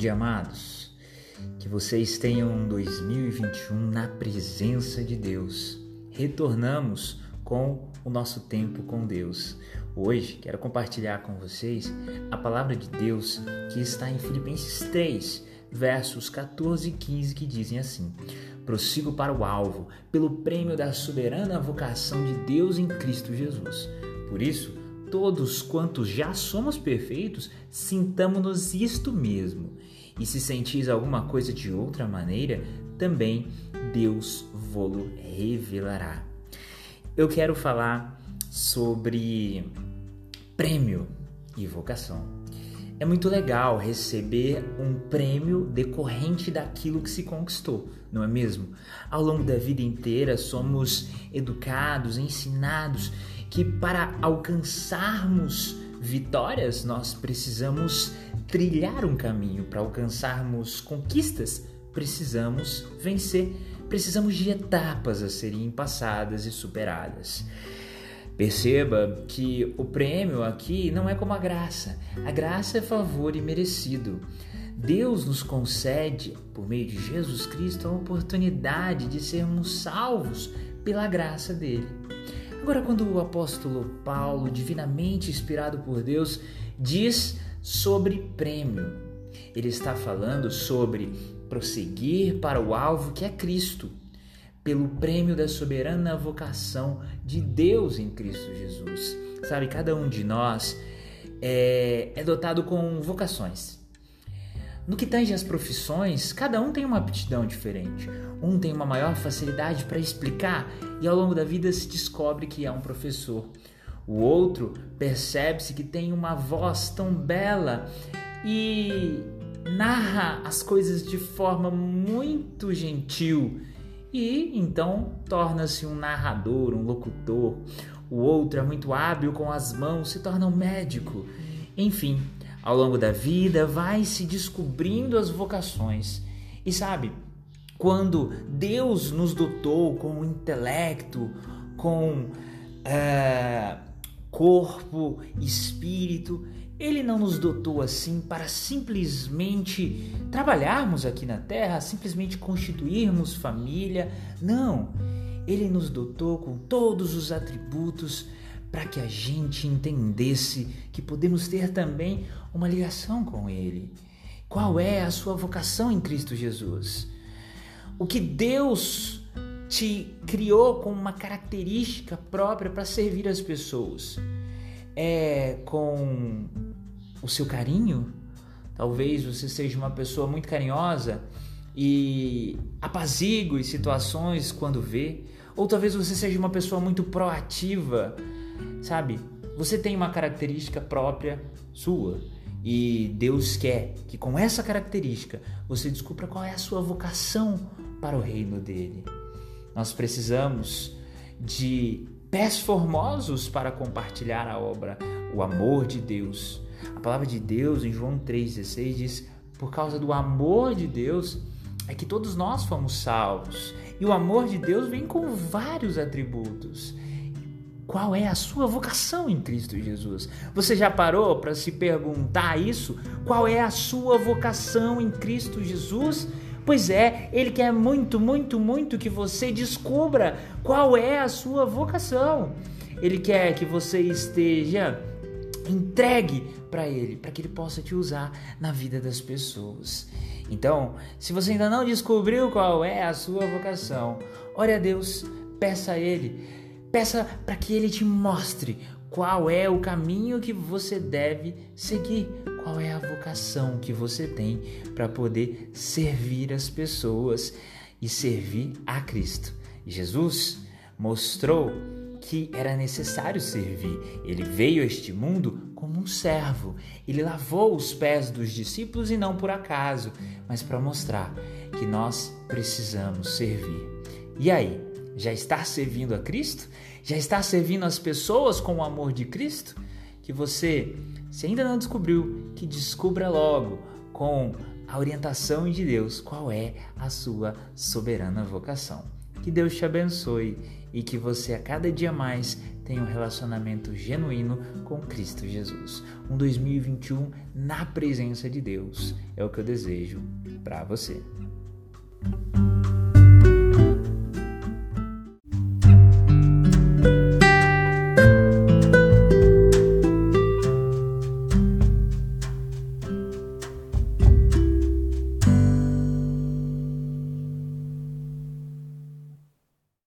dia, amados. Que vocês tenham um 2021 na presença de Deus. Retornamos com o nosso tempo com Deus. Hoje quero compartilhar com vocês a palavra de Deus que está em Filipenses 3, versos 14 e 15, que dizem assim: Prossigo para o alvo, pelo prêmio da soberana vocação de Deus em Cristo Jesus. Por isso, todos quantos já somos perfeitos, sintamos-nos isto mesmo. E se sentis alguma coisa de outra maneira, também Deus vô-lo revelará. Eu quero falar sobre prêmio e vocação. É muito legal receber um prêmio decorrente daquilo que se conquistou, não é mesmo? Ao longo da vida inteira somos educados, ensinados que para alcançarmos vitórias nós precisamos trilhar um caminho, para alcançarmos conquistas precisamos vencer, precisamos de etapas a serem passadas e superadas. Perceba que o prêmio aqui não é como a graça. A graça é favor e merecido. Deus nos concede, por meio de Jesus Cristo, a oportunidade de sermos salvos pela graça dele. Agora, quando o apóstolo Paulo, divinamente inspirado por Deus, diz sobre prêmio, ele está falando sobre prosseguir para o alvo que é Cristo pelo prêmio da soberana vocação de Deus em Cristo Jesus. Sabe, cada um de nós é, é dotado com vocações. No que tange as profissões, cada um tem uma aptidão diferente. Um tem uma maior facilidade para explicar e ao longo da vida se descobre que é um professor. O outro percebe-se que tem uma voz tão bela e narra as coisas de forma muito gentil e então torna-se um narrador, um locutor. O outro é muito hábil com as mãos, se torna um médico. Enfim, ao longo da vida vai se descobrindo as vocações. E sabe, quando Deus nos dotou com intelecto, com é, corpo, espírito, ele não nos dotou assim para simplesmente trabalharmos aqui na terra, simplesmente constituirmos família. Não. Ele nos dotou com todos os atributos para que a gente entendesse que podemos ter também uma ligação com Ele. Qual é a sua vocação em Cristo Jesus? O que Deus te criou com uma característica própria para servir as pessoas é com o seu carinho. Talvez você seja uma pessoa muito carinhosa e apazigue situações quando vê, ou talvez você seja uma pessoa muito proativa, sabe? Você tem uma característica própria sua e Deus quer que com essa característica você descubra qual é a sua vocação para o reino dele. Nós precisamos de pés formosos para compartilhar a obra, o amor de Deus. A palavra de Deus em João 3,16 diz: Por causa do amor de Deus é que todos nós fomos salvos. E o amor de Deus vem com vários atributos. Qual é a sua vocação em Cristo Jesus? Você já parou para se perguntar isso? Qual é a sua vocação em Cristo Jesus? Pois é, Ele quer muito, muito, muito que você descubra qual é a sua vocação. Ele quer que você esteja entregue para Ele, para que Ele possa te usar na vida das pessoas. Então, se você ainda não descobriu qual é a sua vocação, ore a Deus, peça a Ele, peça para que Ele te mostre qual é o caminho que você deve seguir, qual é a vocação que você tem para poder servir as pessoas e servir a Cristo. Jesus mostrou que era necessário servir. Ele veio a este mundo como um servo. Ele lavou os pés dos discípulos e não por acaso, mas para mostrar que nós precisamos servir. E aí, já está servindo a Cristo? Já está servindo as pessoas com o amor de Cristo? Que você se ainda não descobriu, que descubra logo com a orientação de Deus qual é a sua soberana vocação. Que Deus te abençoe e que você a cada dia mais tenha um relacionamento genuíno com Cristo Jesus. Um 2021 na presença de Deus é o que eu desejo para você.